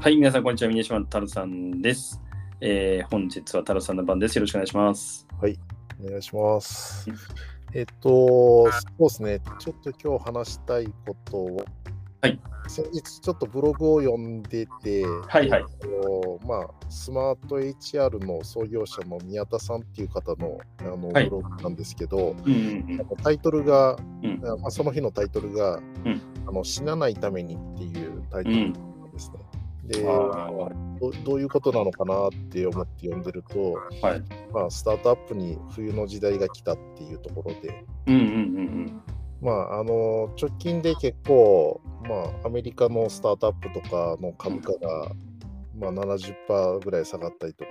はい、皆さん、こんにちは。峰島太郎さんです。えー本日は太郎さんの番です。よろしくお願いします。はい、お願いします。えっと、そうですね、ちょっと今日話したいことを、はい先日ちょっとブログを読んでて、はいはいえっとまあ、スマート HR の創業者の宮田さんっていう方のあのはいブログなんですけど、うんうんあのタイトルが、うんあまあ、その日のタイトルが、んあの死なないためにっていうタイトルなんでどどういうことなのかなって思って読んでると、はい。まあ、スタートアップに冬の時代が来たっていうところで、うんうんうんまあ、あの直近で結構、まあ、アメリカのスタートアップとかの株価が、まあ、70%ぐらい下がったりとか、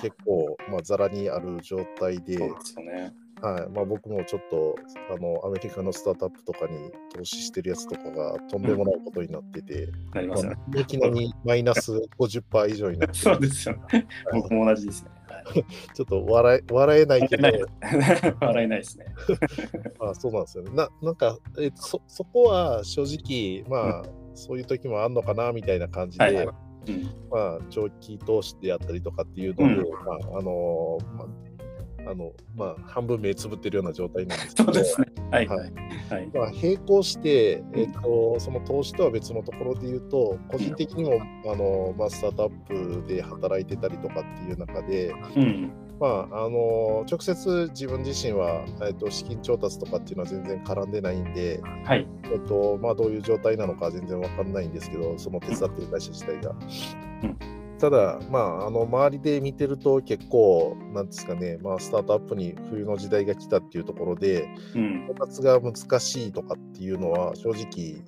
結構、まあ、ざらにある状態うん。で、そうですよね。はい。まあ、僕もちょっとあのアメリカのスタートアップとかに投資してるやつとかがとんでもないことになってて、まあなりますよね。、いきなりマイナス50%以上になってそうですよね。僕も同じですね。はい。ちょっと笑え笑えないけど、笑えない。ですね。あそうなんですよね。ななんか、えそそこは正直、まあ、そういう時もあんのかなみたいな感じで、はいはい。うん。まあ、長期投資であったりとかっていうので、うまあ、あのまあ、あの、まあ、半分目つぶってるような状態なんですけど、ね。はいははいい。はい。まあ、並行して、えっと、その投資とは別のところで言うと、個人的にも、あのまあ、スタートアップで働いてたりとかっていう中で、うん。まあ、あの直接自分自身は、えっと、資金調達とかっていうのは全然絡んでないんで、はい。えっとまあ、どういう状態なのか全然わかんないんですけど、その手伝ってる会社自体が。うんただ、まあ、あの周りで見てると結構、なんですかね、まあ、スタートアップに冬の時代が来たっていうところで、うん。調達が難しいとかっていうのは、正直、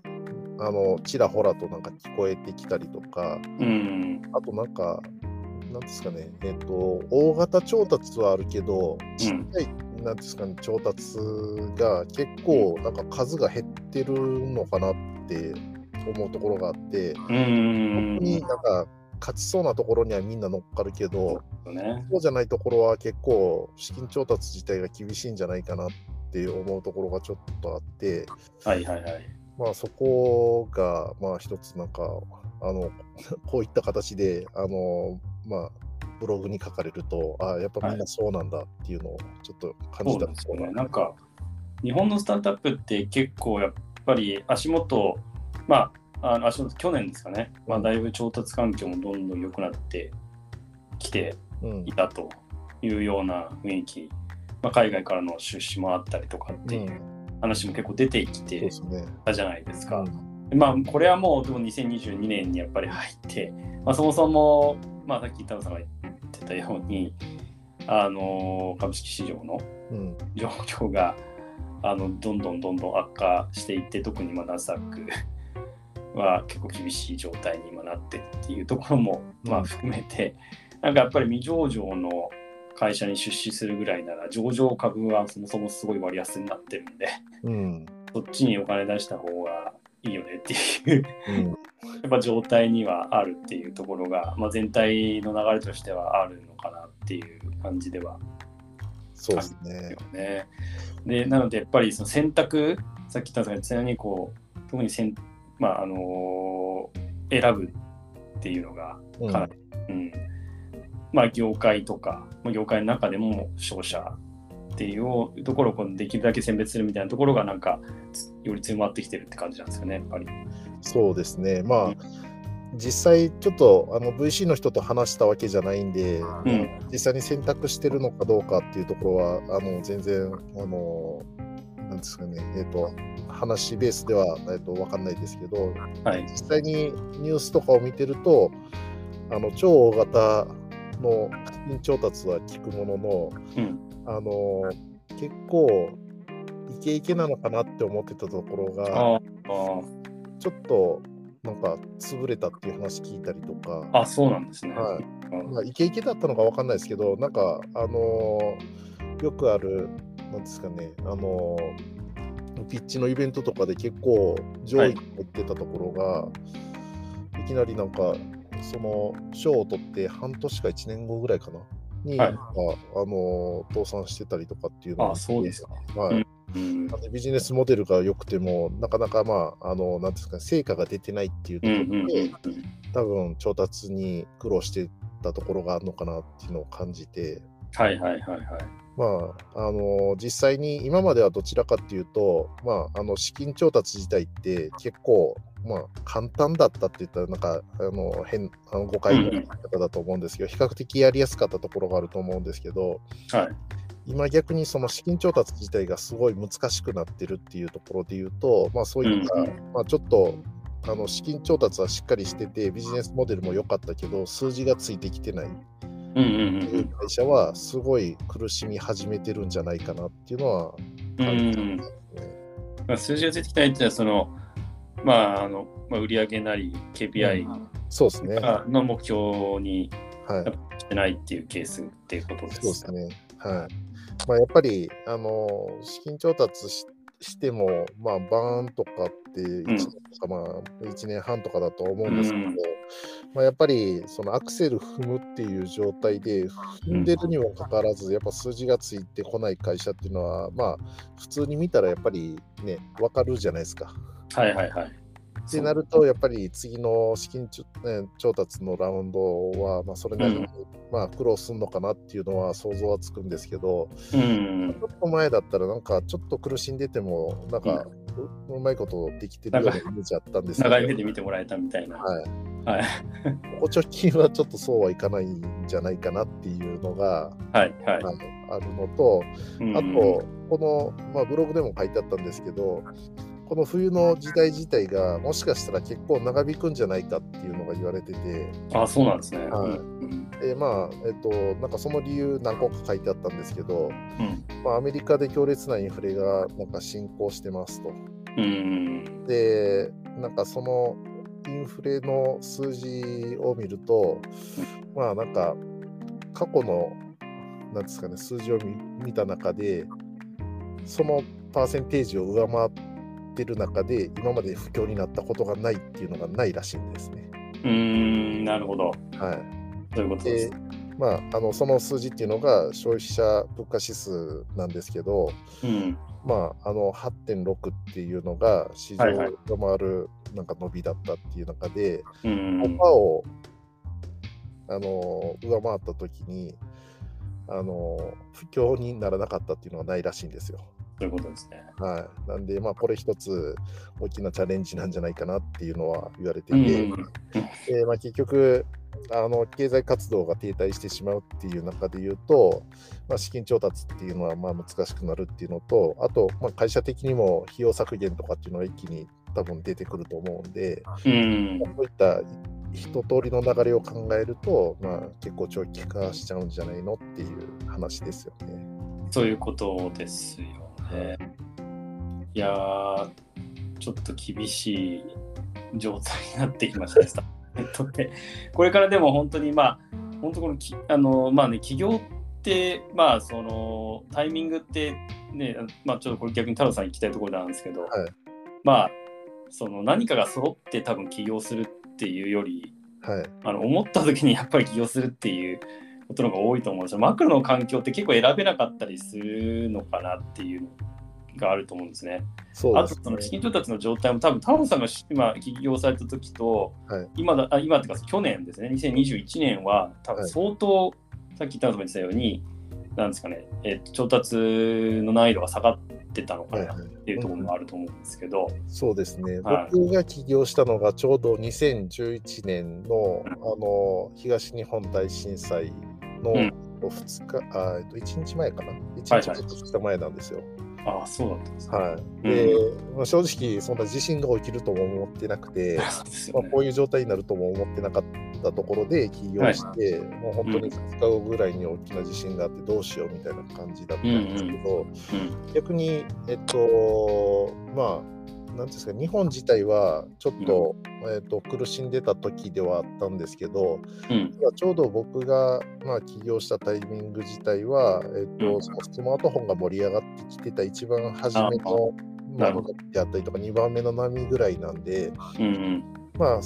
あのちらほらとなんか聞こえてきたりとか、うん。あとなんか、なんですかね、えっ、と、大型調達はあるけど、ちっちゃい、なんですかね、調達が結構、なんか数が減ってるのかなって思うところがあって、うん。本当になんか、勝ちそうなところにはみんな乗っかるけど、そうね。そうじゃないところは結構、資金調達自体が厳しいんじゃないかなって思うところがちょっとあって、はいはいはい。まあそこが、まあ一つなんか、あの、こういった形で、あの、まあ、ブログに書かれると、ああ、やっぱみんなそうなんだっていうのをちょっと感じたですよね。なんか、日本のスタートアップって結構やっぱり足元、まあ、あの足元、去年ですかね、まあ、だいぶ調達環境もどんどん良くなってきてうん。いたというような雰囲気、まあ、海外からの出資もあったりとかってうん。いう話も結構出てきて。たじゃないですか。うん。まあ、これはもうでも2022年にやっぱり入って、まあ、そもそも、まあ、さっき太郎さんが言ってたように、あの株式市場のうん。状況があのどんどんどんどん悪化していって特にまあナスダックは結構厳しい状態に今なってるっていうところもまあうん含めて、なんかやっぱり未上場の会社に出資するぐらいなら上場株はそもそもすごい割安になってるんでうん。そっちにお金出した方がいいよねっていう。うん。やっぱ状態にはあるっていうところが、まあ、全体の流れとしてはあるのかなっていう感じではそうですね。で、なのでやっぱりその選択、さっき言ったんですにこう、特にせん、まあ、あのー選ぶっていうのがうんかなり、うん、まあ、業界とか、まあ業界の中でも商社っていうところをできるだけ選別するみたいなところが、なんか、つより強まってきてるって感じなんですよね、やっぱり。そうですね。まあうん、実際ちょっとあの VC の人と話したわけじゃないんで、うん実際に選択してるのかどうかっていうところはあの全然あのなんですかねえっ、と話ベースではえっ、とわかんないですけどはい。実際にニュースとかを見てるとあの超大型の資金調達は効くもののうん。あの結構イケイケなのかなって思ってたところがちょっとなんか潰れたっていう話聞いたりとか。あ、そうなんですね。はいイケイケだったのかわかんないですけど、なんか、あのーよくある、なんですかね、あのーピッチのイベントとかで結構上位に入ってたところが、い、きなりなんか、その賞を取って半年か1年後ぐらいかな、に、はい。あのー倒産してたりとかっていうのをあそうですか。はい。うん。うん。なんでビジネスモデルが良くても、なかなかまあ、あの、なんですかね、成果が出てないっていうとうんうんころで、うん。多分調達に苦労してたところがあるのかなっていうのを感じて、はいはいはいはい。まあ、あの実際に今まではどちらかっていうと、まあ、あの資金調達自体って結構、まあ、簡単だったって言ったらなんかあの変あの誤解の方だと思うんですけど、比較的やりやすかったところがあると思うんですけどはい。今逆にその資金調達自体がすごい難しくなってるっていうところで言うと、まあ、そういった、うん。まあ、ちょっとあの資金調達はしっかりしててビジネスモデルも良かったけど数字がついてきてないうんうんっていう会社はすごい苦しみ始めてるんじゃないかなっていうのはうんうん。感じうんますね。まあ、数字がついてきたいっていうのは、その、まあ、あの、まあ、売上なり KPI そうですね。はの目標にい。してないっていうケースっていうことです。そうですね。はい。まあ、やっぱり、あの、資金調達ししても、まあ、バーンとかって1年とか、まあ、1年半とかだと思うんですけど、うんまあ、やっぱり、そのアクセル踏むっていう状態で、踏んでるにもかかわらず、やっぱ数字がついてこない会社っていうのは、まあ、普通に見たらやっぱりね、わかるじゃないですか。はいはいはい。ってなると、やっぱり次の資金ちょ、ね、調達のラウンドは、まあ、それなりに、うん。まあ、苦労するのかなっていうのは想像はつくんですけど、うんちょっと前だったら、なんかちょっと苦しんでても、なんかううまいことできてるようなイメージあったんですけど、長い目で見てもらえたみたいな。はい、はい。ここ直近はちょっとそうはいかないんじゃないかなっていうのが、はいはい。はいあるのと、うんあと、この、まあ、ブログでも書いてあったんですけど、この冬の時代自体がもしかしたら結構長引くんじゃないかっていうのが言われてて、あ、そうなんですね。はい。うん。でまあえっと、なんかその理由何個か書いてあったんですけど、うん。まあ、アメリカで強烈なインフレがなんか進行してますと。うんで、なんかそのインフレの数字を見ると、まあなんか過去のなんですかね、数字を見見た中で、そのパーセンテージを上回ってる中で、今まで不況になったことがないっていうのがないらしいんですね。うん、なるほど。はい。そういうことで。ですまあ、あのその数字っていうのが消費者物価指数なんですけど、うん。まあ、あの8.6っていうのが市場はいはいを上回るなんか伸びだったっていう中で、うん。5%をあの上回った時にあの不況にならなかったっていうのはないらしいんですよ。そういうことですね。はい、なんで、まあ、これ一つ大きなチャレンジなんじゃないかなっていうのは言われてうて、ん。でまあ、結局あの、経済活動が停滞してしまうっていう中で言うと、まあ、資金調達っていうのはまあ難しくなるっていうのと、あと、まあ、会社的にも費用削減とかっていうのが一気に多分出てくると思うんで、うん。こういった一通りの流れを考えると、まあ、結構長期化しちゃうんじゃないのっていう話ですよね。そういうことですよね。いやー、ちょっと厳しい状態になってきましたね。これからでも本当に、まあ、本当このき、あの、まあね、企業って、まあ、その、タイミングって、ね、まあ、ちょっとこれ逆に太郎さん行きたいところなんですけど、はいまあ、その何かが揃って多分起業するっていうより、はい。あの思った時にやっぱり起業するっていうことの方が多いと思うんですよ。マクロの環境って結構選べなかったりするのかなっていうのがあると思うんですね。あとその資金調達の状態も多分タオさんが今起業された時と、はい。今だあ今っていうか去年ですね。2021年は多分相当、さっきタオさんが言ってたようになんですかね、えっと調達の難易度が下がってたのかなっはいはいてい。うところもあると思うんですけど、そうですね、はい。僕が起業したのがちょうど2011年のあの東日本大震災のうん。2日、あえっと1日前かな、1はい日と2日前なんですよ。ああそうだったんですね。はい。でまあ、正直、そんな地震が起きるとも思ってなくて、そ うですまあ、こういう状態になるとも思ってなかったところで起業して、もう本当に2日後ぐらいに大きな地震があってどうしようみたいな感じだったんですけど、逆に、えっと、まあ、なんですか、日本自体はちょっと,、えっと苦しんでた時ではあったんですけど、うん。ちょうど僕が、まあ、起業したタイミング自体は、えっとうん。スマートフォンが盛り上がってきてた一番初めのまあ。なるほどであったりとか2番目の波ぐらいなんで、うんうん。まあ、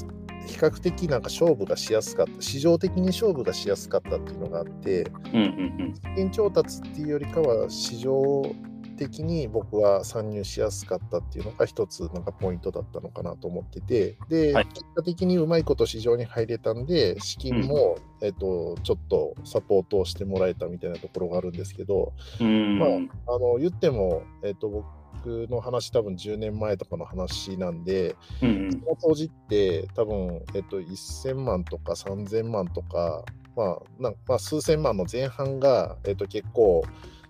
比較的なんか勝負がしやすかった、市場的に勝負がしやすかったっていうのがあって、うんうん。資金調達っていうよりかは市場的に僕は参入しやすかったっていうのが一つなんかポイントだったのかなと思っててで、はい。結果的にうまいこと市場に入れたんで資金も、えっとちょっとサポートをしてもらえたみたいなところがあるんですけど、うん。まああの言っても、えっと僕の話多分10年前とかの話なんでうんその当時って多分、えっと、1000万とか3000万とか、まあなんまあ、数千万の前半が、えっと、結構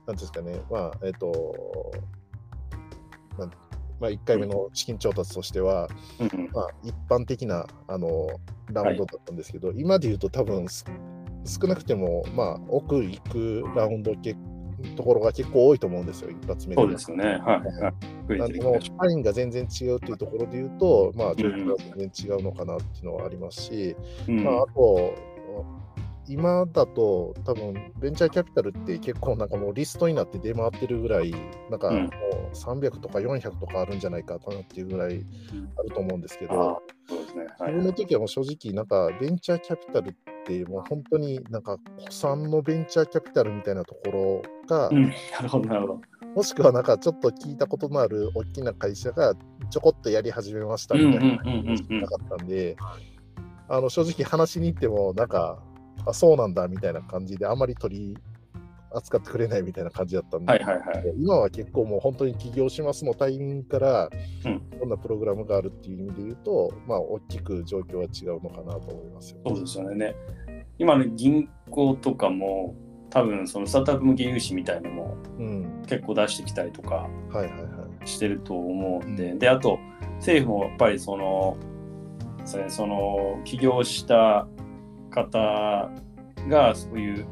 なんですかねまあえっとなんまあ、1回目の資金調達としては、うんうん。まあ、一般的なあのラウンドだったんですけど、今で言うと多分す少なくても、まあ、奥行くラウンドけところが結構多いと思うんですよ、一発目でそうですよね。はい。はい。増えなんでもてる気がしラインが全然違うというところで言うと、まあ、状況が全然違うのかなっていうのはありますし、うんまあ、あと、今だと多分ベンチャーキャピタルって結構なんかもうリストになって出回ってるぐらい、なんかうんもう300とか400とかあるんじゃないかなっていうぐらいあると思うんですけあど、そうね。はい。自分の時はもう正直、なんかベンチャーキャピタルってもう本当になんか古参のベンチャーキャピタルみたいなところが、うん。なるほど、なるほど。もしくはなんかちょっと聞いたことのある大きな会社がちょこっとやり始めましたみたいなうんうんうんうんうんしかなかったんで、あの正直話しに行っても、なんか、あ、そうなんだみたいな感じで、あんまり取り扱ってくれないみたいな感じだったんで、はいはいはい。今は結構もう本当に起業しますのタイミングから、うんどんなプログラムがあるっていう意味で言うと、まあ、大きく状況は違うのかなと思いますよ、そうですよね。今の銀行とかも、多分そのスタートアップ向け融資みたいのもうん。結構出してきたりとかはいはいはい。してると思うんで、うんで、あと政府もやっぱりその、それその起業した方がそういう、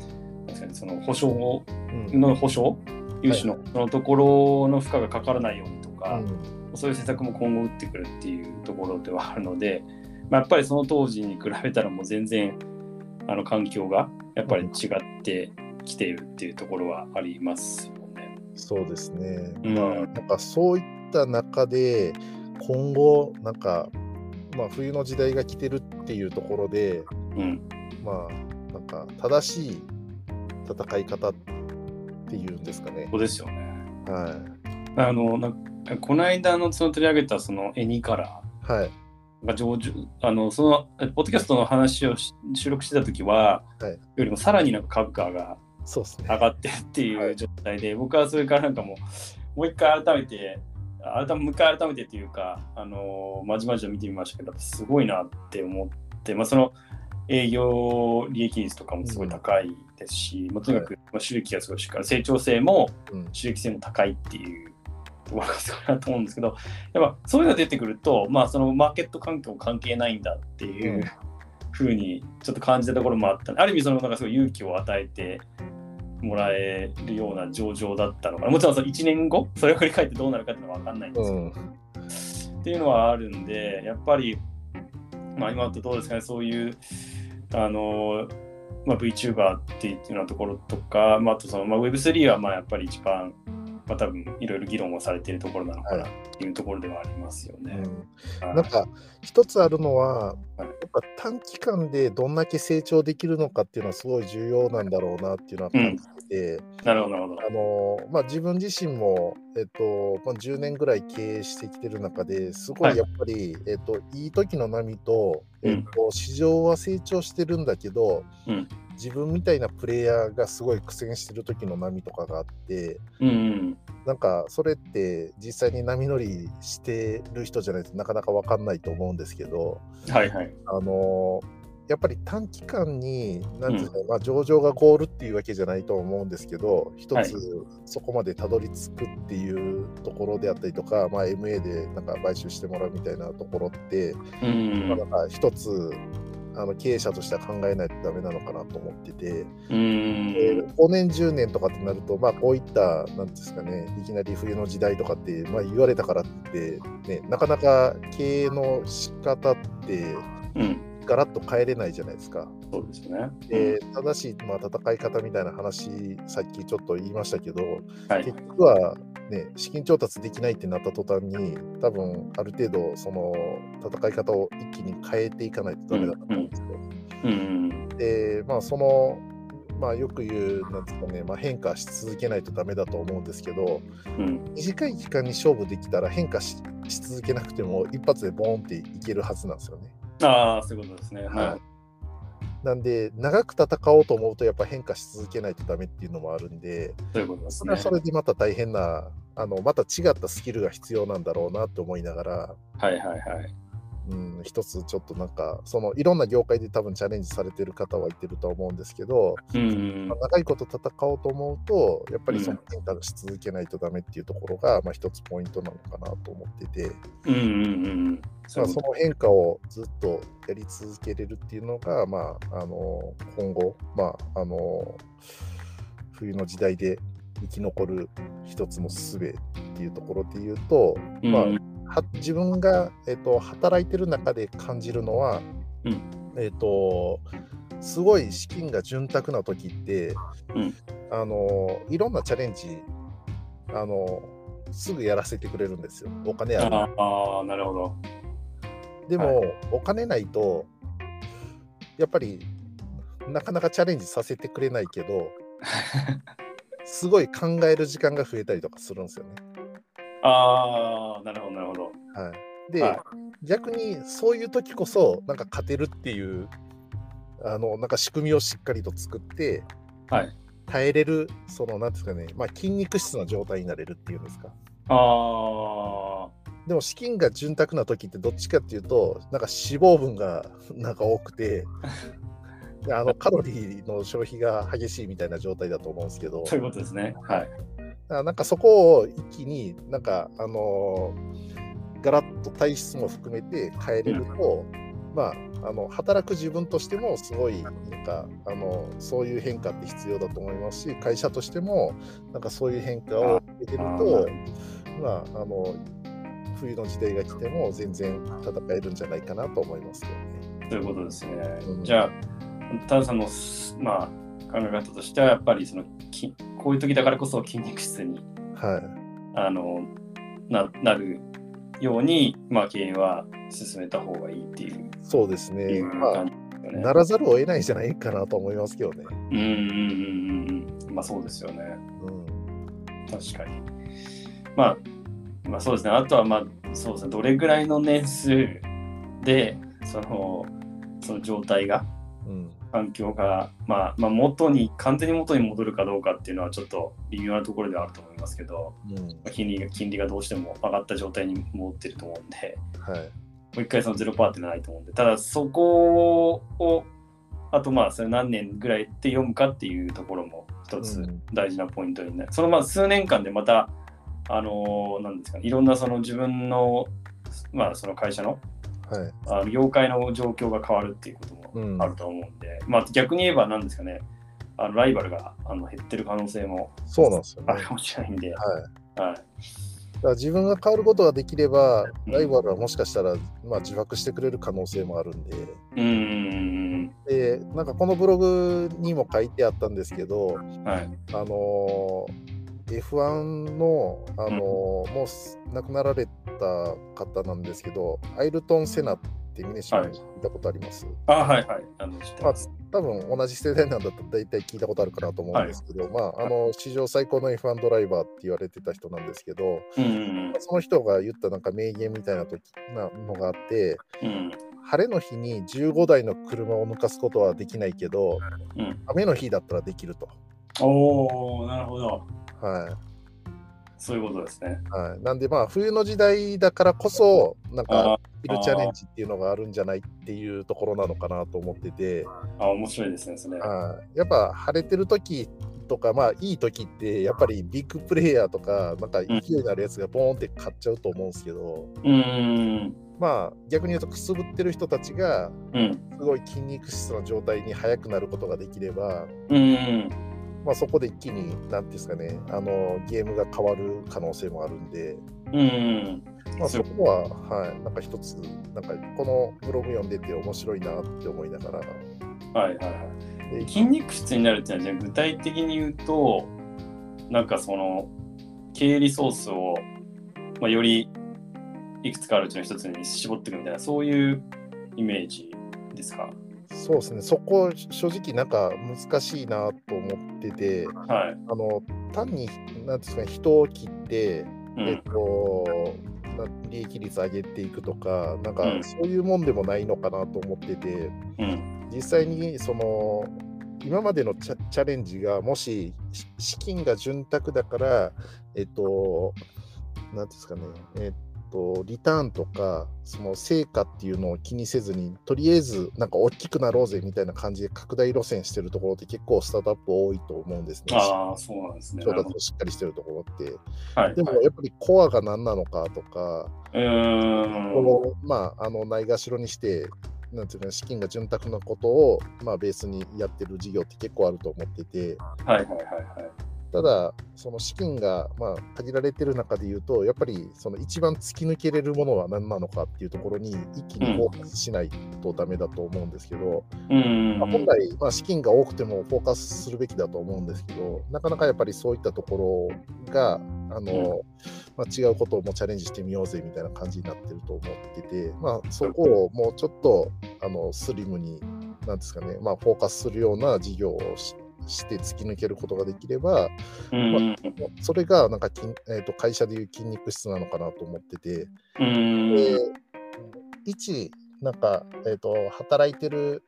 その保証をうん。の保証？融資のそのところの負荷がかからないようにとか、うんそういう施策も今後打ってくるっていうところではあるので、まあ、やっぱりその当時に比べたらもう全然あの環境がやっぱり違ってきているっていうところはありますよね。そうですね。うんまあ、なんかそういった中で、今後、なんか、まあ、冬の時代が来てるっていうところで、うん、まあ、なんか正しい戦い方っていうんですかね。そうですよね。はあのなこの間のその取り上げたそのエニカラい。はい。上手あのそのえポッドキャストの話をし収録してた時は、はいよりもさらになんか株価がそうですね。上がってるっていう状態で、僕はそれからなんかもう、もう一回改めて、改めもう一回改めてっていうか、あのーまじまじと見てみましたけど、すごいなって思って、まあ、その営業利益率とかもすごい高いですし、まあとにかく、まあ、収益がすごいしっかり、成長性もうん。収益性も高いっていうところがすごいなと思うんですけど、やっぱそういうのが出てくると、まあ、そのマーケット環境関係ないんだっていううん。ふうにちょっと感じたところもあった。ある意味そのなんかすごい勇気を与えてもらえるような上場だったのかな。もちろんその1年後？それを振り返ってどうなるかっていうのは分かんないんですけど、うん。っていうのはあるんでやっぱり、まあ、今とどうですかね。そういうあの、まあ、VTuber っていうようなところとか、まあ、あとその、まあ、Web3 はまあやっぱり一番、まあ、多分いろいろ議論をされているところなのかなっていうところではありますよね。うん、はい。なんか一つあるのは、はいやっぱ短期間でどんだけ成長できるのかっていうのはすごい重要なんだろうなっていうのは感じて。て、なるほどなるほど。あのまあ、自分自身も、えっとまあ、10年ぐらい経営してきてる中ですごはいい。やっぱり、えっと、いい時の波と、うん。えっと、市場は成長してるんだけど、うん自分みたいなプレイヤーがすごい苦戦してる時の波とかがあってうんうん。なんかそれって実際に波乗りしてる人じゃないとなかなか分かんないと思うんですけど、はいはい。あのやっぱり短期間に、なんていうか、まあ、上場がゴールっていうわけじゃないと思うんですけど、一はい。つそこまでたどり着くっていうところであったりとか、まあ、MA でなんか買収してもらうみたいなところって、うん。まあ、なんか一つあの経営者としては考えないとダメなのかなと思ってて、うん。で5年、10年とかってなると、まあ、こういった、なんですかね、いきなり冬の時代とかって、まあ、言われたからって、ね、なかなか経営の仕方って、うんガラッと変えれないじゃないですか。そうですね。で正しい、まあ、戦い方みたいな話、さっきちょっと言いましたけど、はい結局は、ね、資金調達できないってなった途端に、多分ある程度、その戦い方を一気に変えていかないとダメだと思うんですよ。うんで、まあ、そのまあ、よく言うなんですか、ねまあ、変化し続けないとダメだと思うんですけど、うん。短い期間に勝負できたら変化しし続けなくても一発でボーンっていけるはずなんですよね。ああ、そういうことですね。はい。なんで長く戦おうと思うとやっぱ変化し続けないとダメっていうのもあるんでそういうことですねそれは。それでまた大変なあのまた違ったスキルが必要なんだろうなって思いながら、はいはいはい。うん、一つちょっとなんかそのいろんな業界で多分チャレンジされてる方はいてるとは思うんですけど、うんうん。まあ長いこと戦おうと思うとやっぱりその変化し続けないとダメっていうところが、まあ、一つポイントなのかなと思ってて、うんうんうん。まあ、その変化をずっとやり続けれるっていうのが、まあ、あの今後、まあ、あの冬の時代で生き残る一つの術っていうところで言うと、とまあうん。は自分が、えっと働いてる中で感じるのは、うん。えっとすごい資金が潤沢な時って、うん。あのいろんなチャレンジあのすぐやらせてくれるんですよ。お金ある。ああ、なるほど。でも、はお金ないとやっぱりなかなかチャレンジさせてくれないけど すごい考える時間が増えたりとかするんですよね。ああ、なるほどなるほど。はい、で、はい逆にそういう時こそなんか勝てるっていうあのなんか仕組みをしっかりと作ってはい。耐えれるそのなんですかね、まあ、筋肉質な状態になれるっていうんですか。ああ、でも資金が潤沢な時ってどっちかっていうとなんか脂肪分がなんか多くてであのカロリーの消費が激しいみたいな状態だと思うんですけどそういうことですね。はい。なんかそこを一気になんかあのーガラッと体質も含めて変えれると、まああの働く自分としてもすごいなんかあのそういう変化って必要だと思いますし会社としてもなんかそういう変化を受けてるあとまああの冬の時代が来ても全然戦えるんじゃないかなと思いますけどね。そういうことですね。うんじゃあ、タダさんの、まあ、考え方としては、やっぱりそのき、こういう時だからこそ筋肉質にはいあのななるように、まあ、経営は進めた方がいいっていうそうですいね。ですよね。ならざるを得ないんじゃないかなと思いますけどね。うんうんうんうんうん。まあそうですよね。うん確かに。まあ、まあそうですね。あとはまあそうですね。どれぐらいの年数でそのその状態がうん環境が、まあ、まあ元に完全に元に戻るかどうかっていうのはちょっと微妙なところではあると思いますけど、うん。まあ金利が金利がどうしても上がった状態に戻ってると思うんで、はい。もう一回そのゼロパーってのはないと思うんで、ただそこをあとまあそれ何年ぐらいで読むかっていうところも一つうん。大事なポイントになる。そのまあ数年間でまたあのなんですかねいろんなその自分のまあその会社のはい。あの業界の状況が変わるっていうことうんもあると思うんで、まあ逆に言えば何ですかね。あのライバルがあの減ってる可能性もそうなんですよね。はいあるかもしれないんで、だはい、から自分が変わることができれば、うん。ライバルはもしかしたら、まあ、自爆してくれる可能性もあるんで。うーんで、なんかこのブログにも書いてあったんですけど、はい。あのー F1 の、あのーもうす亡くなられた方なんですけど、アイルトン・セナって峰島はい。に聞いたことあります、あはいはい。あのまあ多分同じ世代なんだったら大体聞いたことあるかなと思うんですけど、まあ、あの史上最高の F1 ドライバーって言われてた人なんですけど、うんうんその人が言ったなんか名言みたいな時なのがあって、うんうん。晴れの日に15台の車を抜かすことはできないけど、うん。雨の日だったらできると。おおなるほど。はそういうことですね。いはい、なんでまあ冬の時代だからこそなんかあスキルチャレンジっていうのがあるんじゃないっていうところなのかなと思ってて、あ面白いですねそれ。はい、やっぱ晴れてる時とかまあいい時ってやっぱりビッグプレイヤーとかなんか勢いのあるやつがボーンって買っちゃうと思うんですけど、うーん。まあ逆に言うとくすぶってる人たちがうん。すごい筋肉質な状態に早くなることができれば、うんまあ、そこで一気に何ていうんですかねあのゲームが変わる可能性もあるんで、うんうんまあ、そこは、はい、なんか一つなんかこのブログ読んでて面白いなって思いながら。はいはいはい。で筋肉質になるっていうのはじゃあ具体的に言うとなんかその経営リソースを、まあ、よりいくつかあるうちの一つに絞っていくみたいなそういうイメージですか？そうですね、そこ、正直なんか難しいなと思ってて、はい。あの単になんですか、ね、人を切って、うんえっと、な利益率上げていくとか、なんかうんそういうもんでもないのかなと思ってて、うん。実際にその今までのチャチャレンジがもしし資金が潤沢だから、えっと、なんていうんですかね、えっと、リターンとか、その成果っていうのを気にせずに、とりあえずなんか大きくなろうぜみたいな感じで拡大路線してるところって結構スタートアップ多いと思うんですね。ああ、そうなんですね。調達しっかりしてるところって。どはい。でもはいやっぱりコアが何なのかとか、うーん。このまあ、あのないがしろにして、なんていうか、資金が潤沢なことを、まあ、ベースにやってる事業って結構あると思ってて、はいはいはいはい。ただ、その資金が、まあ、限られてる中で言うと、やっぱりその一番突き抜けれるものは何なのかっていうところに一気にフォーカスしないとダメだと思うんですけど、うん。まあ、本来、まあ、資金が多くてもフォーカスするべきだと思うんですけど、なかなかやっぱりそういったところが、あのまあ、違うことをもうチャレンジしてみようぜみたいな感じになってると思ってて、まあ、そこをもうちょっとあのスリムに、なんですかね、まあ、フォーカスするような事業をしして突き抜けることができれば、うん。それがなんか筋、えー、と会社でいう筋肉質なのかなと思ってて、うん。で一なんか、えー、と働いてる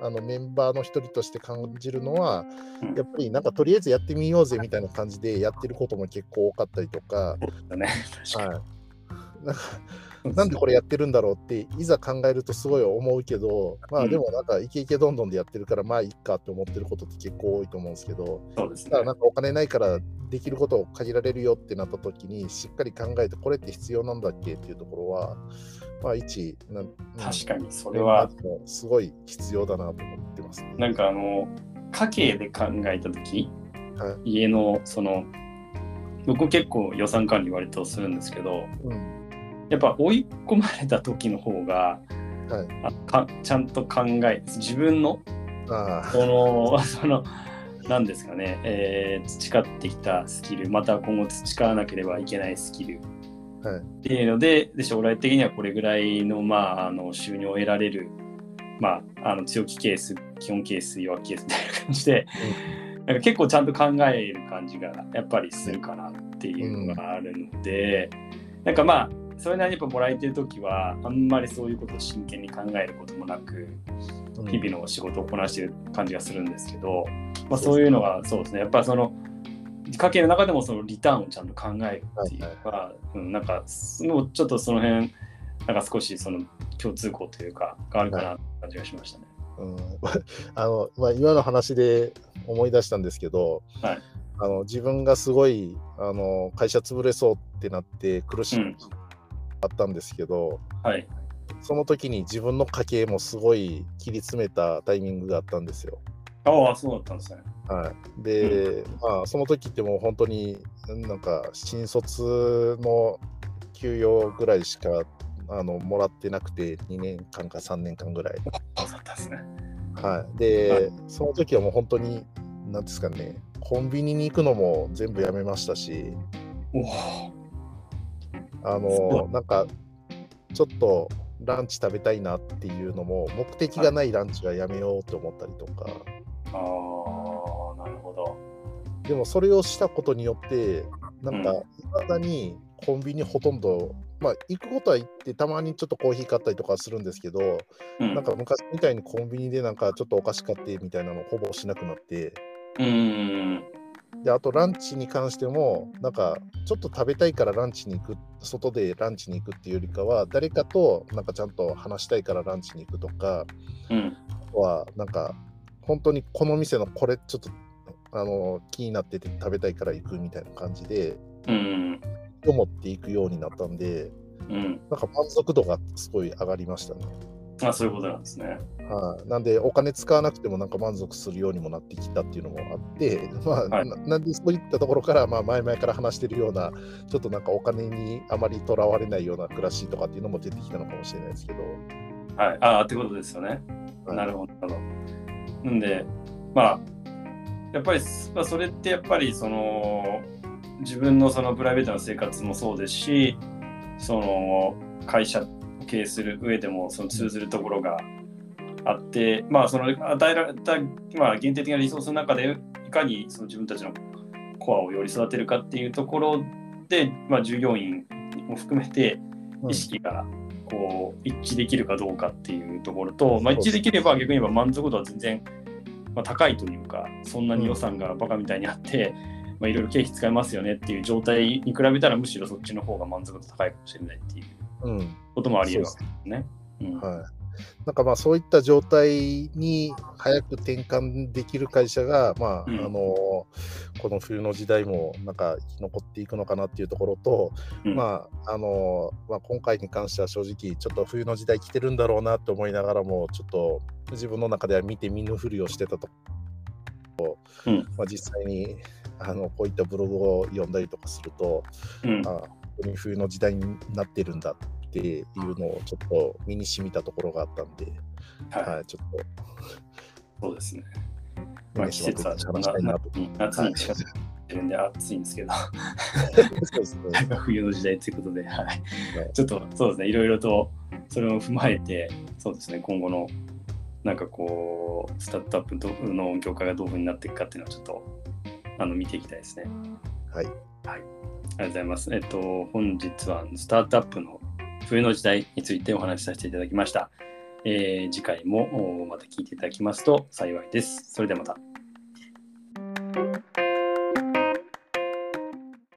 あのメンバーの一人として感じるのは、うんやっぱりなんかとりあえずやってみようぜみたいな感じでやってることも結構多かったりとか、だね。はい、なんかに。なんでこれやってるんだろうっていざ考えるとすごい思うけど、まうん。あでもなんかイケイケどんどんでやってるからまあいいかって思ってることって結構多いと思うんですけど、そうですね。ただ。なんかお金ないからできることを限られるよってなった時にしっかり考えてこれって必要なんだっけっていうところはまあ一なん確かに、そそれは、すごい必要だなと思ってますね。なんかあの、家計で考えたとき、は家の、その、僕結構予算管理割とするんですけど、うんやっぱ追い込まれた時の方が、はい、あかちゃんと考え、自分の、あその、その、なんですかね、えー培ってきたスキル、また今後培わなければいけないスキル。あ、はい、っていうので、で将来的にはこれぐらいの,、まあ、あの収入を得られる、まあ、あの強気ケース、基本ケース、弱気ケースみたいな感じで、なんか結構ちゃんと考える感じがやっぱりするかなっていうのがあるので、なんかまあ、それなりにやっぱもらえてる時は、あんまりそういうことを真剣に考えることもなく、うん。日々の仕事をこなしてる感じがするんですけど、まあ、そういうのがそうですね。やっぱその家計の中でもそのリターンをちゃんと考えるっていうか、うん、なんかそのちょっとその辺なんか少しその共通項というかがあるかなって感じがしましたね。うん。あのまあ、今の話で思い出したんですけど、はい。あの自分がすごいあの会社潰れそうってなって苦しうん。みあったんですけど、はい。その時に自分の家計もすごい切り詰めたタイミングがあったんですよ。ああ、そうだったんですね。はい、で、まあその時ってもう本当になんか新卒の給与ぐらいしかあのもらってなくて2年間か3年間ぐらい。そうだったんですね。はい、で、はいその時はもう本当になんですかねコンビニに行くのも全部やめましたしおお。あのなんかちょっとランチ食べたいなっていうのも目的がないランチはやめようと思ったりとか、ああ、なるほど。でもそれをしたことによってなんかうんいまだにコンビニほとんどまあ行くことは行ってたまにちょっとコーヒー買ったりとかするんですけど、うん。なんか昔みたいにコンビニでなんかちょっとお菓子買ってみたいなのほぼしなくなってうーん。であとランチに関してもなんかちょっと食べたいからランチに行く外でランチに行くっていうよりかは誰かとなんかちゃんと話したいからランチに行くとかうん。はなんか本当にこの店のこれちょっとあの気になってて食べたいから行くみたいな感じでうん。思っていくようになったんでうん。なんか満足度がすごい上がりましたね。あそういうことなんですね。はい、なんでお金使わなくてもなんか満足するようにもなってきたっていうのもあって、まあはいななんでそういったところから、まあ、前々から話してるようなちょっとなんかお金にあまりとらわれないような暮らしとかっていうのも出てきたのかもしれないですけど、はい。ああ、ってことですよね。はいなるほど。なんで、まあ、やっぱり、まあ、それってやっぱりその自分のそのプライベートな生活もそうですし、その会社を経営する上でもその通ずるところがあって、まあ、その与えられた、まあ、限定的なリソースの中でいかにその自分たちのコアをより育てるかっていうところで、まあ、従業員も含めて意識がこう一致できるかどうかっていうところと、まあ、一致できれば逆に言えば満足度は全然、まあ、高いというかそんなに予算がバカみたいにあって、まあ、いろいろ経費使いますよねっていう状態に比べたらむしろそっちの方が満足度高いかもしれないっていうこともあり得るわけですね。なんかまあそういった状態に早く転換できる会社が、まあ、うん、あのこの冬の時代もなんか生き残っていくのかなっていうところと、うん、まああのまあ、今回に関しては正直ちょっと冬の時代来てるんだろうなって思いながらもちょっと自分の中では見て見ぬふりをしてたと、うん、まあ、実際にあのこういったブログを読んだりとかすると、うん、あ本当に冬の時代になってるんだっていうのをちょっと身に染みたところがあったんで、はい、はい、ちょっと。そうですね。まあ、季節は夏に近づいてるんで暑いんですけど、冬の時代ということで、はい、ちょっとそうですね、いろいろとそれを踏まえて、そうですね、今後のなんかこう、スタートアップの業界がどういうふうになっていくかっていうのをちょっとあの見ていきたいですね。はい。はい。ありがとうございます。えっと、本日はスタートアップの冬の時代についてお話しさせていただきました。えー、次回もまた聞いていただきますと幸いです。それではまた。